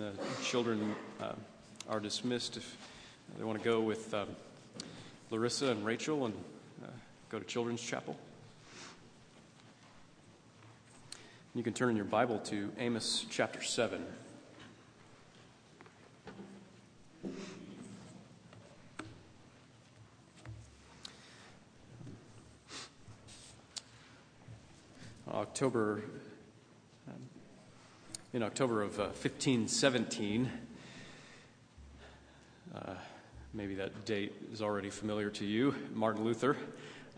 The children uh, are dismissed if they want to go with um, Larissa and Rachel and uh, go to Children's Chapel. You can turn in your Bible to Amos chapter 7. October in October of uh, 1517. Uh, maybe that date is already familiar to you. Martin Luther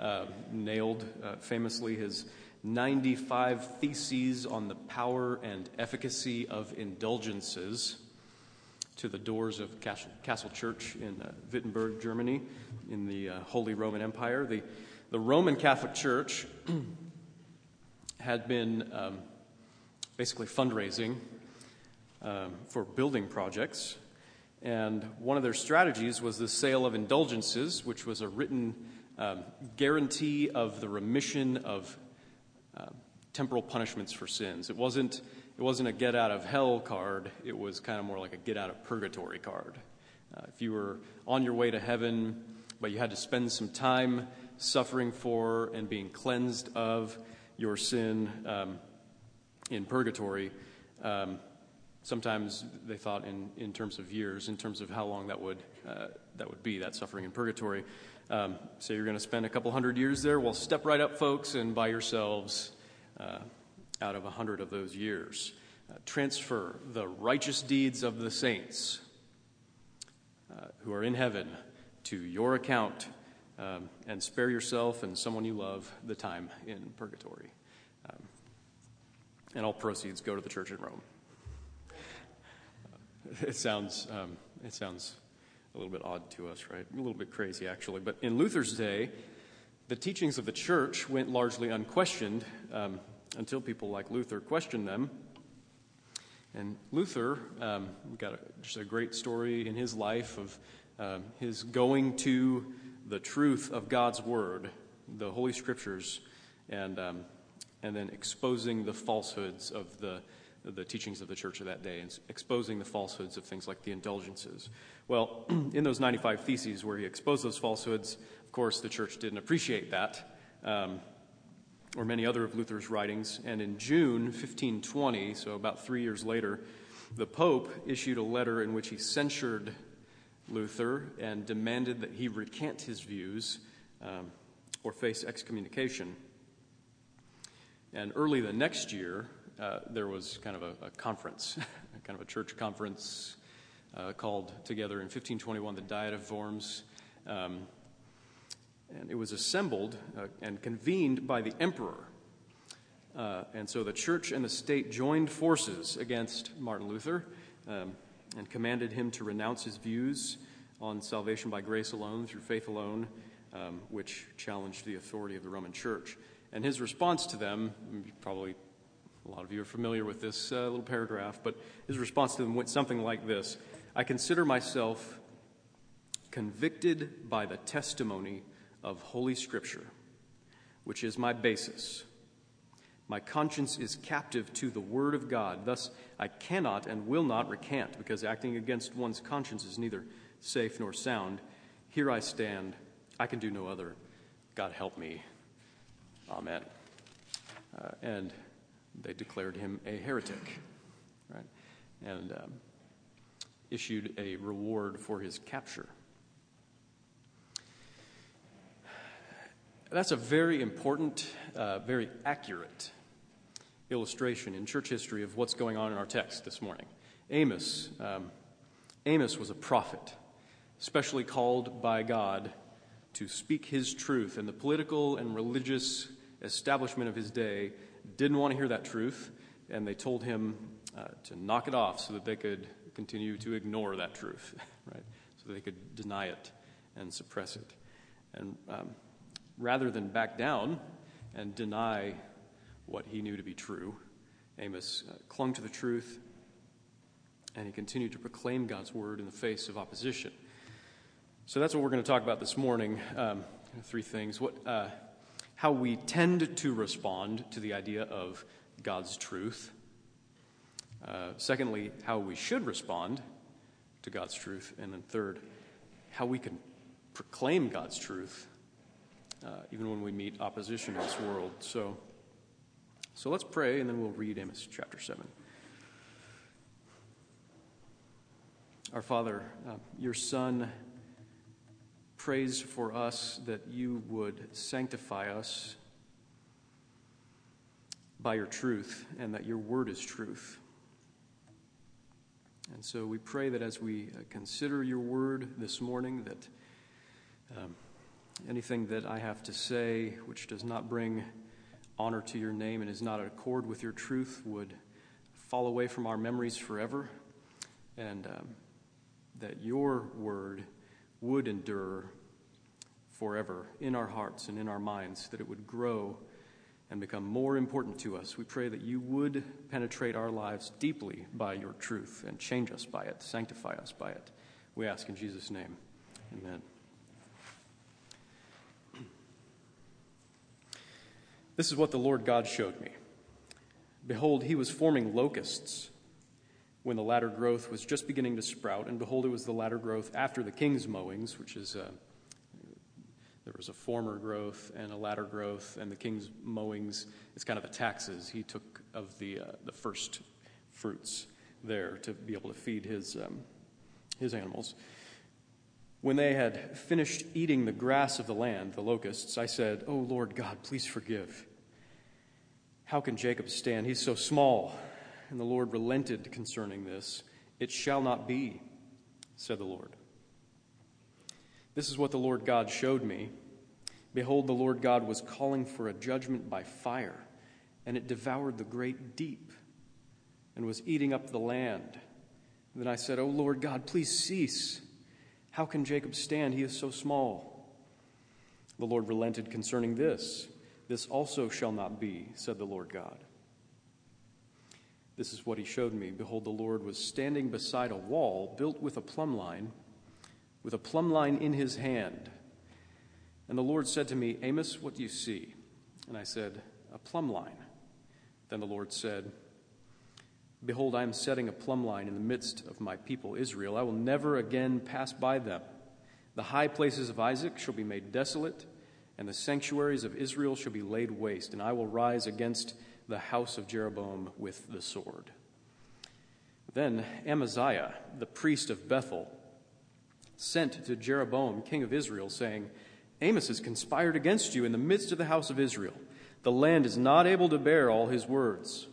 uh, nailed uh, famously his 95 theses on the power and efficacy of indulgences to the doors of Castle, Castle Church in uh, Wittenberg, Germany, in the uh, Holy Roman Empire. The, the Roman Catholic Church had been um, basically fundraising um, for building projects. And one of their strategies was the sale of indulgences, which was a written um, guarantee of the remission of uh, temporal punishments for sins. It wasn't, it wasn't a get out of hell card, it was kind of more like a get out of purgatory card. Uh, if you were on your way to heaven, but you had to spend some time suffering for and being cleansed of your sin, um, in purgatory, um, sometimes they thought in, in terms of years, in terms of how long that would, uh, that would be, that suffering in purgatory. Um, so you're going to spend a couple hundred years there. Well, step right up, folks, and buy yourselves uh, out of a hundred of those years. Uh, transfer the righteous deeds of the saints uh, who are in heaven to your account um, and spare yourself and someone you love the time in purgatory and all proceeds go to the church in Rome. It sounds, um, it sounds a little bit odd to us, right? A little bit crazy, actually. But in Luther's day, the teachings of the church went largely unquestioned um, until people like Luther questioned them. And Luther um, got a, just a great story in his life of um, his going to the truth of God's Word, the Holy Scriptures, and um, and then exposing the falsehoods of the, the teachings of the church of that day, and exposing the falsehoods of things like the indulgences. Well, in those 95 Theses where he exposed those falsehoods, of course, the church didn't appreciate that, um, or many other of Luther's writings. And in June 1520, so about three years later, the Pope issued a letter in which he censured Luther and demanded that he recant his views um, or face excommunication. And early the next year, uh, there was kind of a, a conference, kind of a church conference uh, called together in 1521 the Diet of Worms. Um, and it was assembled uh, and convened by the emperor. Uh, and so the church and the state joined forces against Martin Luther um, and commanded him to renounce his views on salvation by grace alone, through faith alone, um, which challenged the authority of the Roman Church. And his response to them, probably a lot of you are familiar with this uh, little paragraph, but his response to them went something like this I consider myself convicted by the testimony of Holy Scripture, which is my basis. My conscience is captive to the Word of God. Thus, I cannot and will not recant, because acting against one's conscience is neither safe nor sound. Here I stand. I can do no other. God help me. Amen. Uh, and they declared him a heretic, right? And um, issued a reward for his capture. That's a very important, uh, very accurate illustration in church history of what's going on in our text this morning. Amos, um, Amos was a prophet, specially called by God to speak his truth, in the political and religious establishment of his day didn't want to hear that truth, and they told him uh, to knock it off so that they could continue to ignore that truth, right? So they could deny it and suppress it. And um, rather than back down and deny what he knew to be true, Amos uh, clung to the truth and he continued to proclaim God's word in the face of opposition. So that's what we're going to talk about this morning. Um, three things. What, uh, how we tend to respond to the idea of God's truth. Uh, secondly, how we should respond to God's truth. And then third, how we can proclaim God's truth uh, even when we meet opposition in this world. So, so let's pray, and then we'll read Amos chapter 7. Our Father, uh, your Son prays for us that you would sanctify us by your truth and that your word is truth. And so we pray that as we uh, consider your word this morning, that um, anything that I have to say which does not bring honor to your name and is not in accord with your truth would fall away from our memories forever, and um, that your word would endure forever in our hearts and in our minds, that it would grow and become more important to us. We pray that you would penetrate our lives deeply by your truth and change us by it, sanctify us by it. We ask in Jesus' name. Amen. This is what the Lord God showed me. Behold, he was forming locusts when the latter growth was just beginning to sprout, and behold, it was the latter growth after the king's mowings, which is uh, there was a former growth and a latter growth, and the king's mowings is kind of the taxes he took of the, uh, the first fruits there to be able to feed his, um, his animals. When they had finished eating the grass of the land, the locusts, I said, Oh Lord God, please forgive. How can Jacob stand? He's so small. And the Lord relented concerning this. It shall not be, said the Lord. This is what the Lord God showed me. Behold, the Lord God was calling for a judgment by fire, and it devoured the great deep and was eating up the land. And then I said, O Lord God, please cease. How can Jacob stand? He is so small. The Lord relented concerning this. This also shall not be, said the Lord God. This is what he showed me. Behold, the Lord was standing beside a wall built with a plumb line with a plumb line in his hand. And the Lord said to me, Amos, what do you see? And I said, A plumb line. Then the Lord said, Behold, I am setting a plumb line in the midst of my people Israel. I will never again pass by them. The high places of Isaac shall be made desolate, and the sanctuaries of Israel shall be laid waste, and I will rise against the house of Jeroboam with the sword. Then Amaziah, the priest of Bethel, sent to Jeroboam, king of Israel, saying, Amos has conspired against you in the midst of the house of Israel. The land is not able to bear all his words.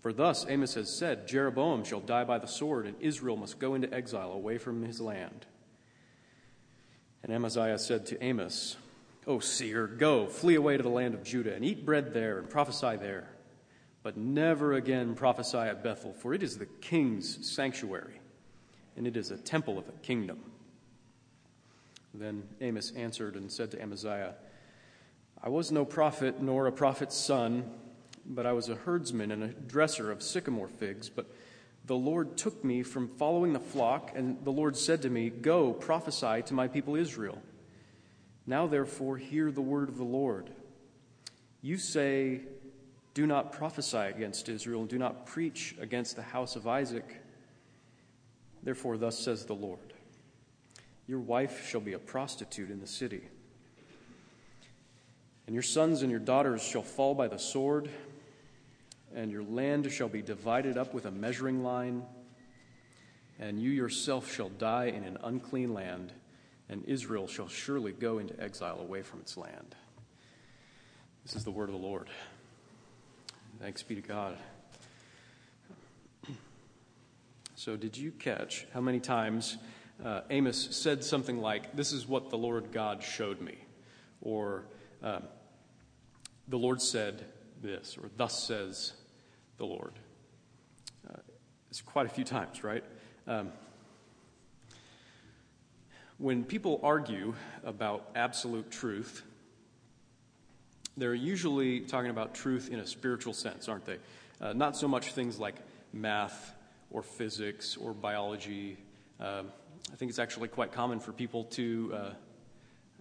For thus Amos has said, Jeroboam shall die by the sword, and Israel must go into exile away from his land. And Amaziah said to Amos, O seer, go, flee away to the land of Judah, and eat bread there, and prophesy there. But never again prophesy at Bethel, for it is the king's sanctuary, and it is a temple of the kingdom. Then Amos answered and said to Amaziah, I was no prophet nor a prophet's son, but I was a herdsman and a dresser of sycamore figs. But the Lord took me from following the flock, and the Lord said to me, Go, prophesy to my people Israel. Now, therefore, hear the word of the Lord. You say, Do not prophesy against Israel, and do not preach against the house of Isaac. Therefore, thus says the Lord. Your wife shall be a prostitute in the city. And your sons and your daughters shall fall by the sword, and your land shall be divided up with a measuring line, and you yourself shall die in an unclean land, and Israel shall surely go into exile away from its land. This is the word of the Lord. Thanks be to God. So, did you catch how many times? uh, Amos said something like, This is what the Lord God showed me, or um, the Lord said this, or Thus says the Lord. Uh, it's quite a few times, right? Um, when people argue about absolute truth, they're usually talking about truth in a spiritual sense, aren't they? Uh, not so much things like math or physics or biology. Um, I think it's actually quite common for people to uh,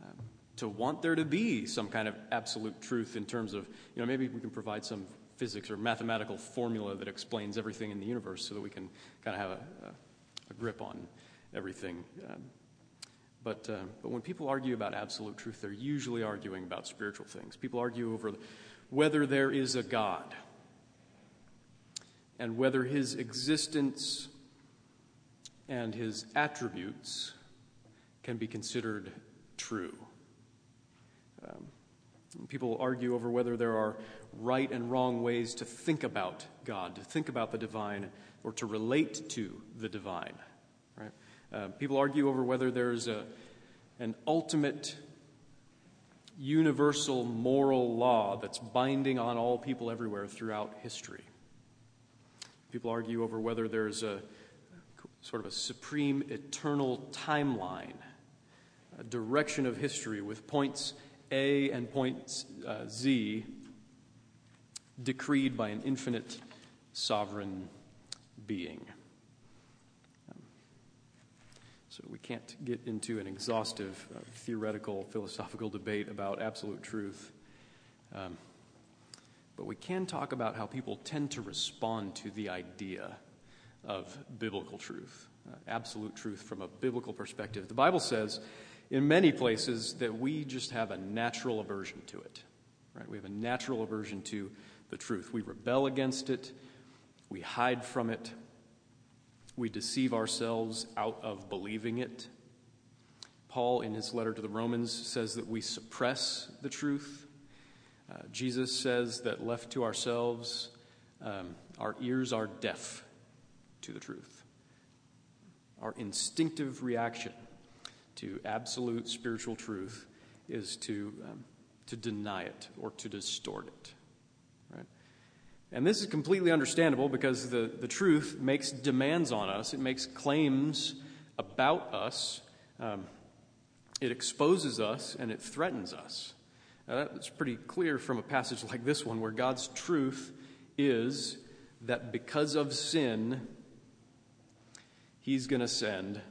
um, to want there to be some kind of absolute truth in terms of you know maybe we can provide some physics or mathematical formula that explains everything in the universe so that we can kind of have a, a, a grip on everything. Um, but, uh, but when people argue about absolute truth, they're usually arguing about spiritual things. People argue over whether there is a God and whether his existence and his attributes can be considered true. Um, people argue over whether there are right and wrong ways to think about God, to think about the divine, or to relate to the divine. Uh, people argue over whether there's a, an ultimate universal moral law that's binding on all people everywhere throughout history. People argue over whether there's a sort of a supreme eternal timeline, a direction of history with points A and points uh, Z decreed by an infinite sovereign being. So we can't get into an exhaustive uh, theoretical, philosophical debate about absolute truth. Um, but we can talk about how people tend to respond to the idea of biblical truth, uh, absolute truth from a biblical perspective. The Bible says in many places that we just have a natural aversion to it. Right? We have a natural aversion to the truth. We rebel against it, we hide from it, we deceive ourselves out of believing it. Paul, in his letter to the Romans, says that we suppress the truth. Uh, Jesus says that left to ourselves, um, our ears are deaf to the truth. Our instinctive reaction to absolute spiritual truth is to, um, to deny it or to distort it. And this is completely understandable because the, the truth makes demands on us, it makes claims about us, um, it exposes us, and it threatens us. Now, that's pretty clear from a passage like this one, where God's truth is that because of sin, He's going to send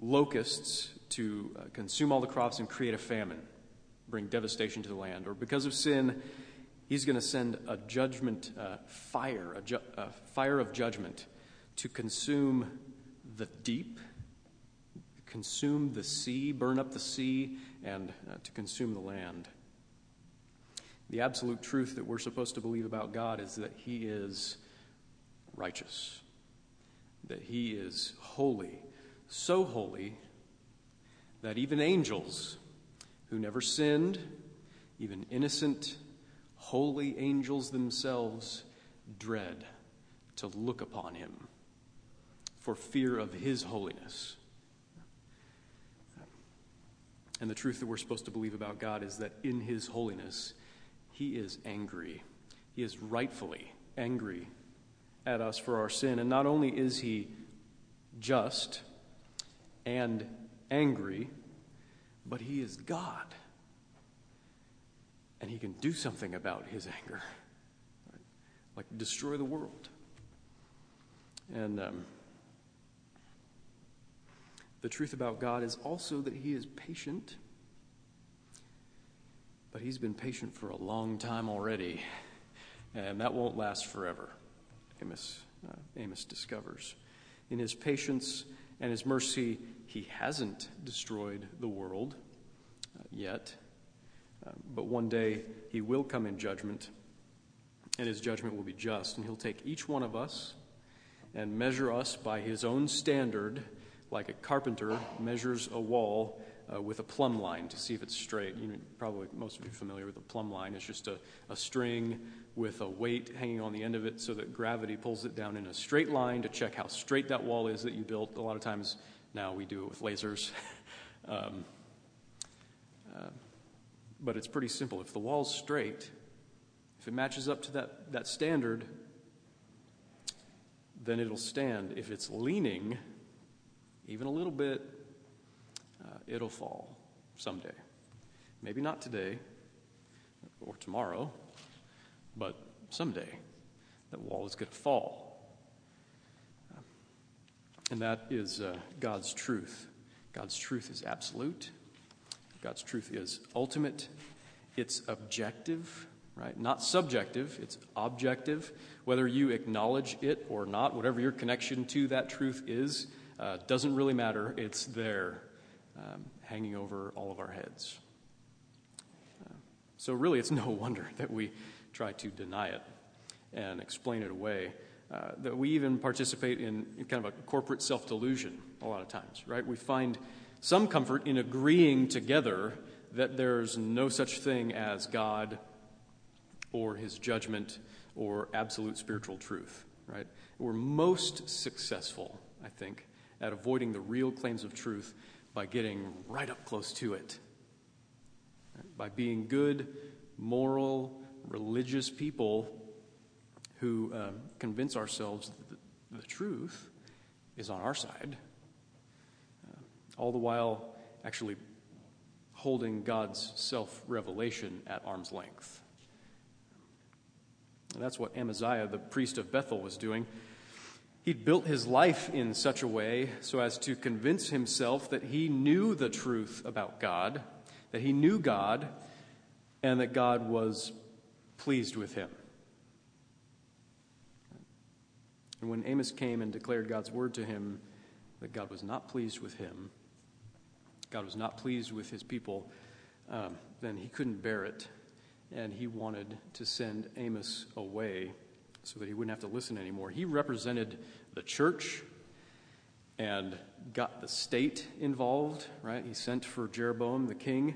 locusts to uh, consume all the crops and create a famine, bring devastation to the land. Or because of sin, He's going to send a judgment uh, fire, a, ju- a fire of judgment to consume the deep, consume the sea, burn up the sea, and uh, to consume the land. The absolute truth that we're supposed to believe about God is that He is righteous, that He is holy, so holy that even angels who never sinned, even innocent holy angels themselves dread to look upon him for fear of his holiness. And the truth that we're supposed to believe about God is that in his holiness, he is angry. He is rightfully angry at us for our sin. And not only is he just and angry, but he is God and he can do something about his anger, like destroy the world. And um, the truth about God is also that he is patient, but he's been patient for a long time already, and that won't last forever, Amos, uh, Amos discovers. In his patience and his mercy, he hasn't destroyed the world uh, yet. Uh, but one day he will come in judgment, and his judgment will be just. And he'll take each one of us and measure us by his own standard, like a carpenter measures a wall uh, with a plumb line to see if it's straight. You know, probably most of you are familiar with a plumb line. It's just a, a string with a weight hanging on the end of it so that gravity pulls it down in a straight line to check how straight that wall is that you built. A lot of times now we do it with lasers. um, uh, but it's pretty simple. If the wall's straight, if it matches up to that, that standard, then it'll stand. If it's leaning, even a little bit, uh, it'll fall someday. Maybe not today or tomorrow, but someday that wall is going to fall. And that is uh, God's truth. God's truth is absolute. God's truth is ultimate, it's objective, right? Not subjective, it's objective. Whether you acknowledge it or not, whatever your connection to that truth is, uh, doesn't really matter. It's there, um, hanging over all of our heads. Uh, so, really, it's no wonder that we try to deny it and explain it away. Uh, that we even participate in, in kind of a corporate self delusion a lot of times, right? We find some comfort in agreeing together that there's no such thing as God or his judgment or absolute spiritual truth, right? We're most successful, I think, at avoiding the real claims of truth by getting right up close to it. By being good, moral, religious people who um, convince ourselves that the, truth is on our side, all the while actually holding God's self revelation at arm's length. And that's what Amaziah, the priest of Bethel, was doing. He'd built his life in such a way so as to convince himself that he knew the truth about God, that he knew God, and that God was pleased with him. And when Amos came and declared God's word to him, that God was not pleased with him, God was not pleased with his people, um, then he couldn't bear it. And he wanted to send Amos away so that he wouldn't have to listen anymore. He represented the church and got the state involved, right? He sent for Jeroboam, the king,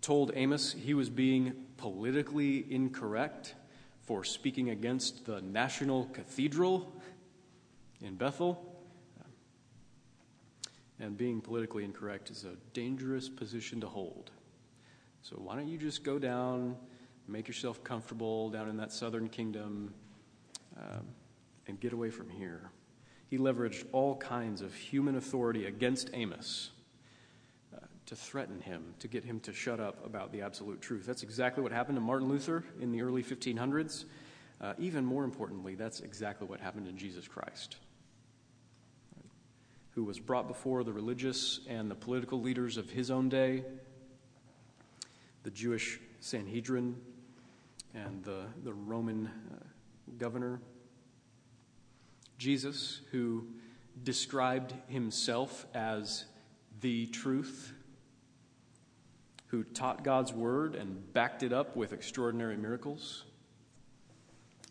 told Amos he was being politically incorrect for speaking against the national cathedral in Bethel. And being politically incorrect is a dangerous position to hold. So why don't you just go down, make yourself comfortable down in that southern kingdom, um, and get away from here? He leveraged all kinds of human authority against Amos uh, to threaten him, to get him to shut up about the absolute truth. That's exactly what happened to Martin Luther in the early 1500s. Uh, even more importantly, that's exactly what happened in Jesus Christ who was brought before the religious and the political leaders of his own day, the Jewish Sanhedrin, and the, the Roman uh, governor. Jesus, who described himself as the truth, who taught God's word and backed it up with extraordinary miracles,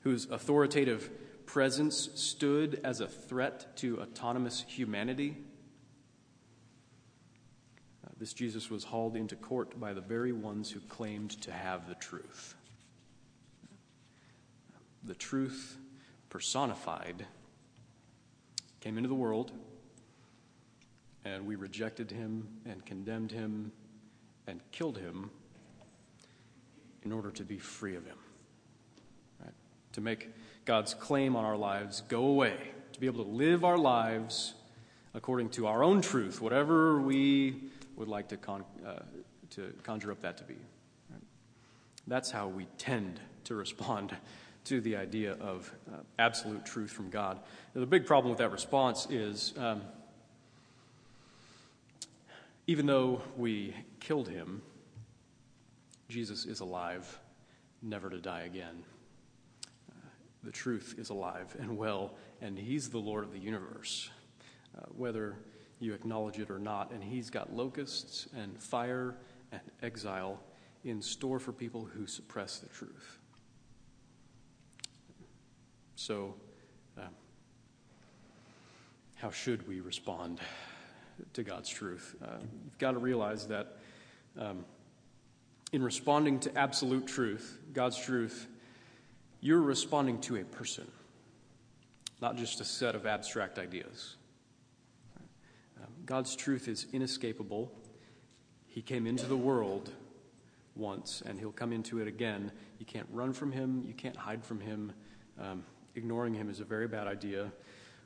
whose authoritative presence stood as a threat to autonomous humanity. Uh, this Jesus was hauled into court by the very ones who claimed to have the truth. The truth personified came into the world, and we rejected him and condemned him and killed him in order to be free of him. Right? To make God's claim on our lives go away, to be able to live our lives according to our own truth, whatever we would like to, con- uh, to conjure up that to be. That's how we tend to respond to the idea of uh, absolute truth from God. Now, the big problem with that response is um, even though we killed him, Jesus is alive, never to die again the truth is alive and well, and He's the Lord of the universe, uh, whether you acknowledge it or not. And He's got locusts and fire and exile in store for people who suppress the truth. So, uh, how should we respond to God's truth? Uh, you've got to realize that um, in responding to absolute truth, God's truth, you're responding to a person, not just a set of abstract ideas. Um, God's truth is inescapable. He came into the world once, and He'll come into it again. You can't run from Him, you can't hide from Him. Um, ignoring Him is a very bad idea.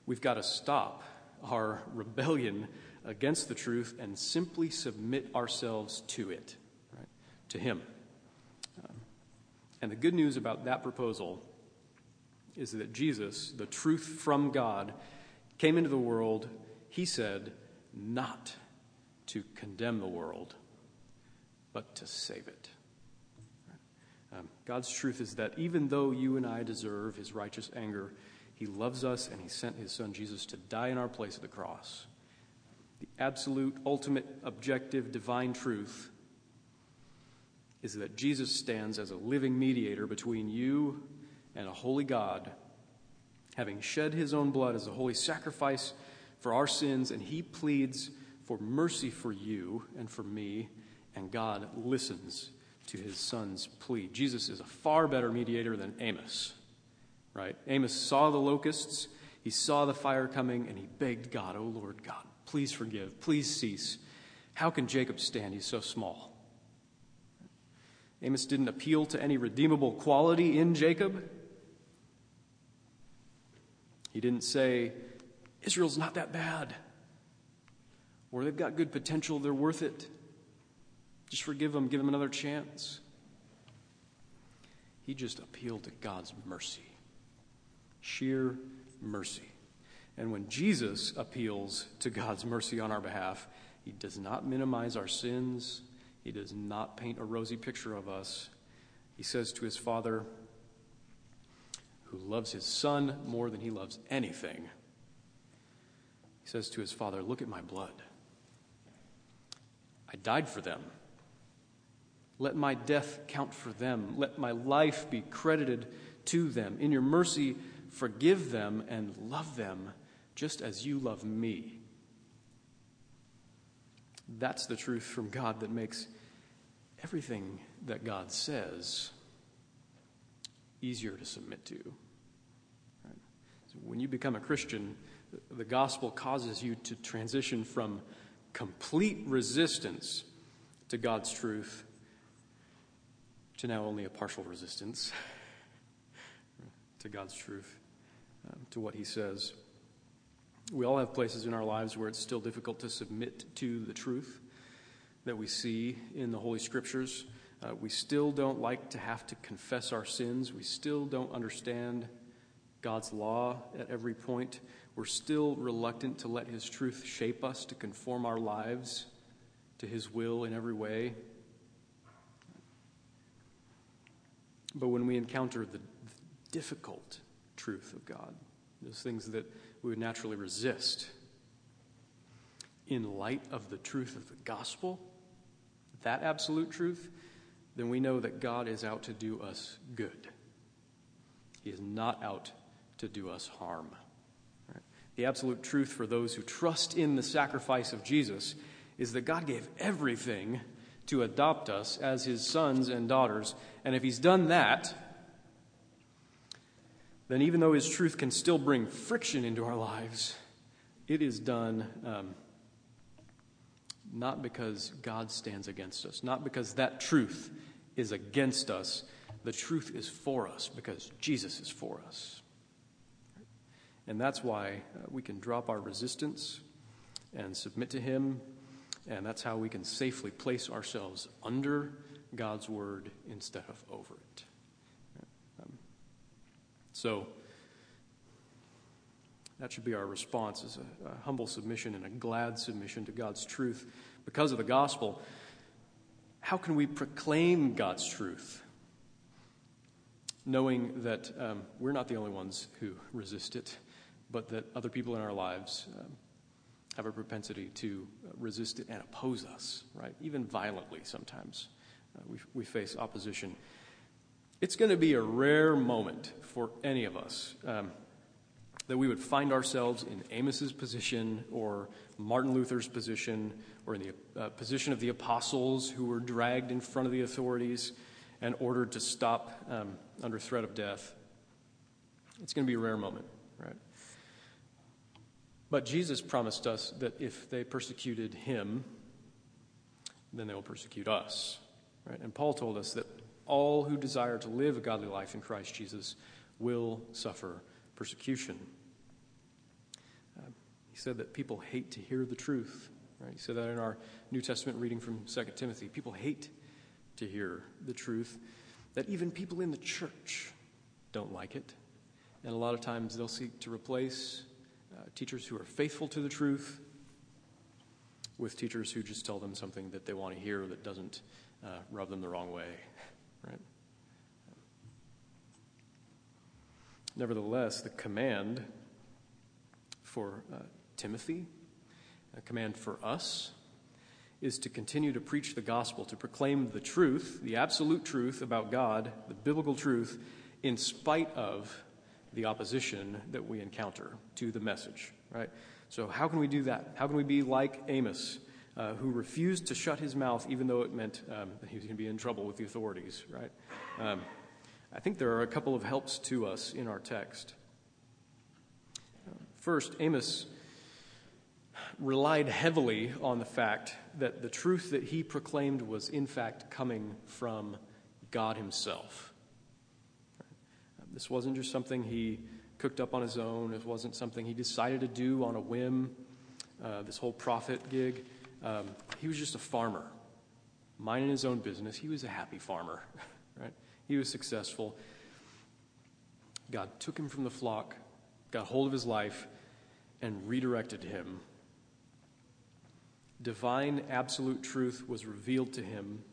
We've got to stop our rebellion against the truth and simply submit ourselves to it, right? to Him. And the good news about that proposal is that Jesus, the truth from God, came into the world, he said, not to condemn the world, but to save it. Um, God's truth is that even though you and I deserve his righteous anger, he loves us and he sent his son Jesus to die in our place at the cross. The absolute, ultimate, objective, divine truth is that Jesus stands as a living mediator between you and a holy God, having shed his own blood as a holy sacrifice for our sins, and he pleads for mercy for you and for me, and God listens to his son's plea. Jesus is a far better mediator than Amos, right? Amos saw the locusts, he saw the fire coming, and he begged God, Oh Lord God, please forgive, please cease. How can Jacob stand? He's so small. Amos didn't appeal to any redeemable quality in Jacob. He didn't say, Israel's not that bad, or they've got good potential, they're worth it. Just forgive them, give them another chance. He just appealed to God's mercy, sheer mercy. And when Jesus appeals to God's mercy on our behalf, he does not minimize our sins. He does not paint a rosy picture of us. He says to his Father, who loves his Son more than he loves anything, he says to his Father, Look at my blood. I died for them. Let my death count for them. Let my life be credited to them. In your mercy, forgive them and love them just as you love me. That's the truth from God that makes everything that God says easier to submit to. Right? So when you become a Christian, the gospel causes you to transition from complete resistance to God's truth to now only a partial resistance to God's truth, um, to what He says. We all have places in our lives where it's still difficult to submit to the truth that we see in the Holy Scriptures. Uh, we still don't like to have to confess our sins. We still don't understand God's law at every point. We're still reluctant to let His truth shape us, to conform our lives to His will in every way. But when we encounter the difficult truth of God, those things that we would naturally resist, in light of the truth of the gospel, that absolute truth, then we know that God is out to do us good. He is not out to do us harm. The absolute truth for those who trust in the sacrifice of Jesus is that God gave everything to adopt us as his sons and daughters. And if he's done that, then even though his truth can still bring friction into our lives, it is done um, not because God stands against us, not because that truth is against us. The truth is for us because Jesus is for us. And that's why uh, we can drop our resistance and submit to Him. And that's how we can safely place ourselves under God's word instead of over it. So, that should be our response as a, a, humble submission and a glad submission to God's truth because of the gospel. How can we proclaim God's truth? Knowing that um, we're not the only ones who resist it, but that other people in our lives um, have a propensity to resist it and oppose us, right? Even violently sometimes. Uh, we, we face opposition. It's going to be a rare moment for any of us. Um, that we would find ourselves in Amos's position or Martin Luther's position or in the uh, position of the apostles who were dragged in front of the authorities and ordered to stop um, under threat of death. It's going to be a rare moment, right? But Jesus promised us that if they persecuted him, then they will persecute us, right? And Paul told us that all who desire to live a godly life in Christ Jesus will suffer persecution. Uh, he said that people hate to hear the truth. Right? He said that in our New Testament reading from 2 Timothy. People hate to hear the truth, that even people in the church don't like it. And a lot of times they'll seek to replace uh, teachers who are faithful to the truth with teachers who just tell them something that they want to hear that doesn't uh, rub them the wrong way. Right? Nevertheless, the command for uh, Timothy, a command for us, is to continue to preach the gospel, to proclaim the truth, the absolute truth about God, the biblical truth, in spite of the opposition that we encounter to the message, right? So, how can we do that? How can we be like Amos, uh, who refused to shut his mouth even though it meant um, that he was going to be in trouble with the authorities, right? Um, I think there are a couple of helps to us in our text. First, Amos relied heavily on the fact that the truth that he proclaimed was, in fact, coming from God Himself. This wasn't just something he cooked up on his own, it wasn't something he decided to do on a whim, uh, this whole prophet gig. Um, he was just a farmer, minding his own business. He was a happy farmer, right? He was successful. God took him from the flock, got hold of his life, and redirected him. Divine absolute truth was revealed to him,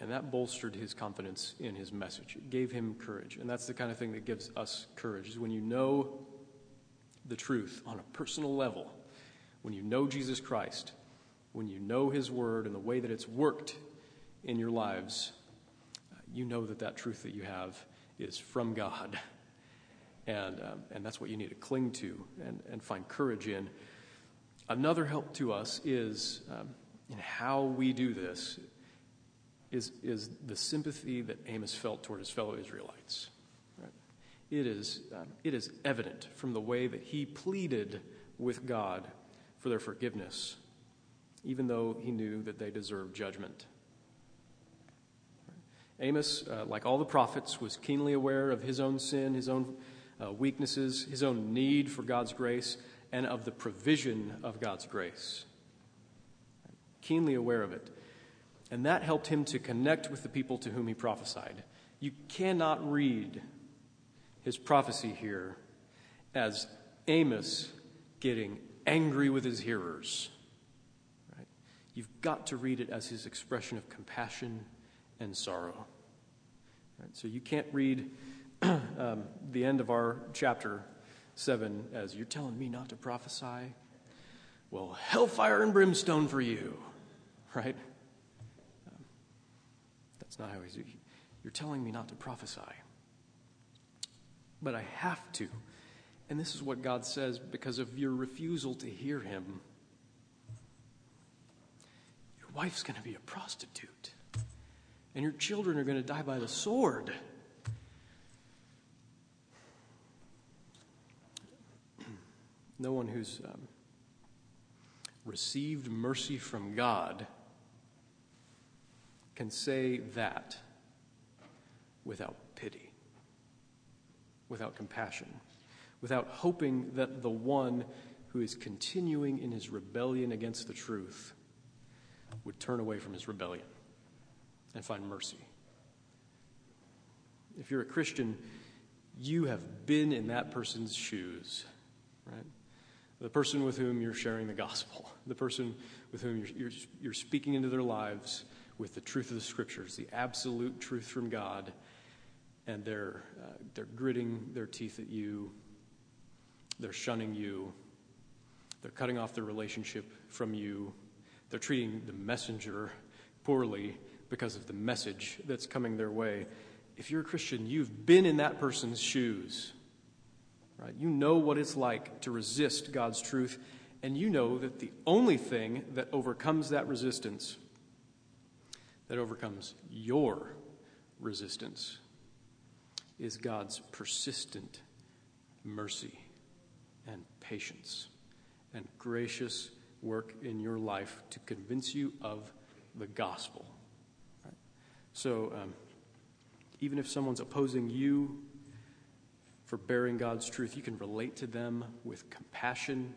and that bolstered his confidence in his message. It gave him courage. And that's the kind of thing that gives us courage, is when you know the truth on a personal level, when you know Jesus Christ, when you know his word and the way that it's worked in your lives, you know that that truth that you have is from God. And, um, and that's what you need to cling to and, and find courage in. Another help to us is um, in how we do this is, is the sympathy that Amos felt toward his fellow Israelites. Right? It, is, um, it is evident from the way that he pleaded with God for their forgiveness, even though he knew that they deserved judgment. Amos, uh, like all the prophets, was keenly aware of his own sin, his own uh, weaknesses, his own need for God's grace, and of the provision of God's grace. Keenly aware of it. And that helped him to connect with the people to whom he prophesied. You cannot read his prophecy here as Amos getting angry with his hearers. Right? You've got to read it as his expression of compassion and sorrow. Right? So you can't read um, the end of our chapter 7 as you're telling me not to prophesy. Well, hellfire and brimstone for you, right? Um, that's not how he's. You're telling me not to prophesy. But I have to. And this is what God says because of your refusal to hear him. Your wife's going to be a prostitute and your children are going to die by the sword. No one who's um, received mercy from God can say that without pity, without compassion, without hoping that the one who is continuing in his rebellion against the truth would turn away from his rebellion and find mercy. If you're a Christian, you have been in that person's shoes, right? The person with whom you're sharing the gospel, the person with whom you're, you're, you're speaking into their lives with the truth of the scriptures, the absolute truth from God, and they're, uh, they're gritting their teeth at you, they're shunning you, they're cutting off their relationship from you, they're treating the messenger poorly because of the message that's coming their way. If you're a Christian, you've been in that person's shoes. Right? You know what it's like to resist God's truth, and you know that the only thing that overcomes that resistance, that overcomes your resistance, is God's persistent mercy and patience and gracious work in your life to convince you of the gospel. So, um, even if someone's opposing you for bearing God's truth, you can relate to them with compassion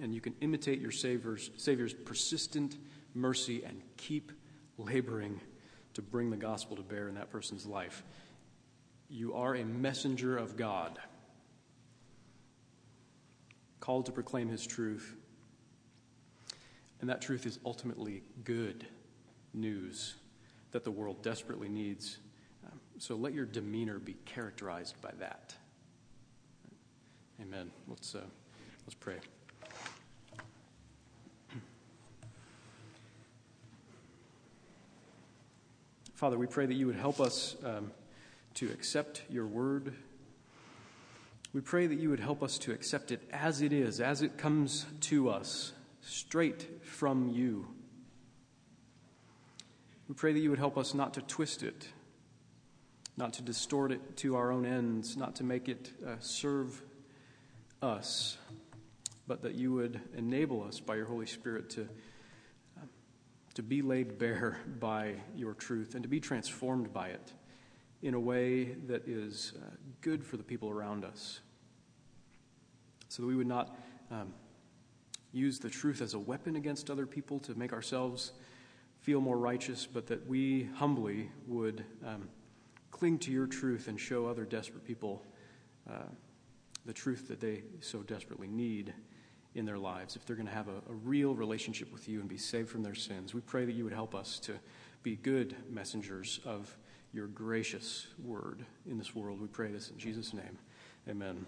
and you can imitate your Savior's, Savior's persistent mercy and keep laboring to bring the gospel to bear in that person's life. You are a messenger of God, called to proclaim His truth. And that truth is ultimately good news that the world desperately needs. Um, so let your demeanor be characterized by that. Amen. Let's, uh, let's pray. Father, we pray that you would help us um, to accept your word. We pray that you would help us to accept it as it is, as it comes to us, straight from you. We pray that you would help us not to twist it, not to distort it to our own ends, not to make it uh, serve us, but that you would enable us by your Holy Spirit to to be laid bare by your truth and to be transformed by it in a way that is uh, good for the people around us. So that we would not um, use the truth as a weapon against other people to make ourselves feel more righteous, but that we humbly would um, cling to your truth and show other desperate people uh, the truth that they so desperately need in their lives, if they're going to have a, a, real relationship with you and be saved from their sins. We pray that you would help us to be good messengers of your gracious word in this world. We pray this in Jesus' name. Amen.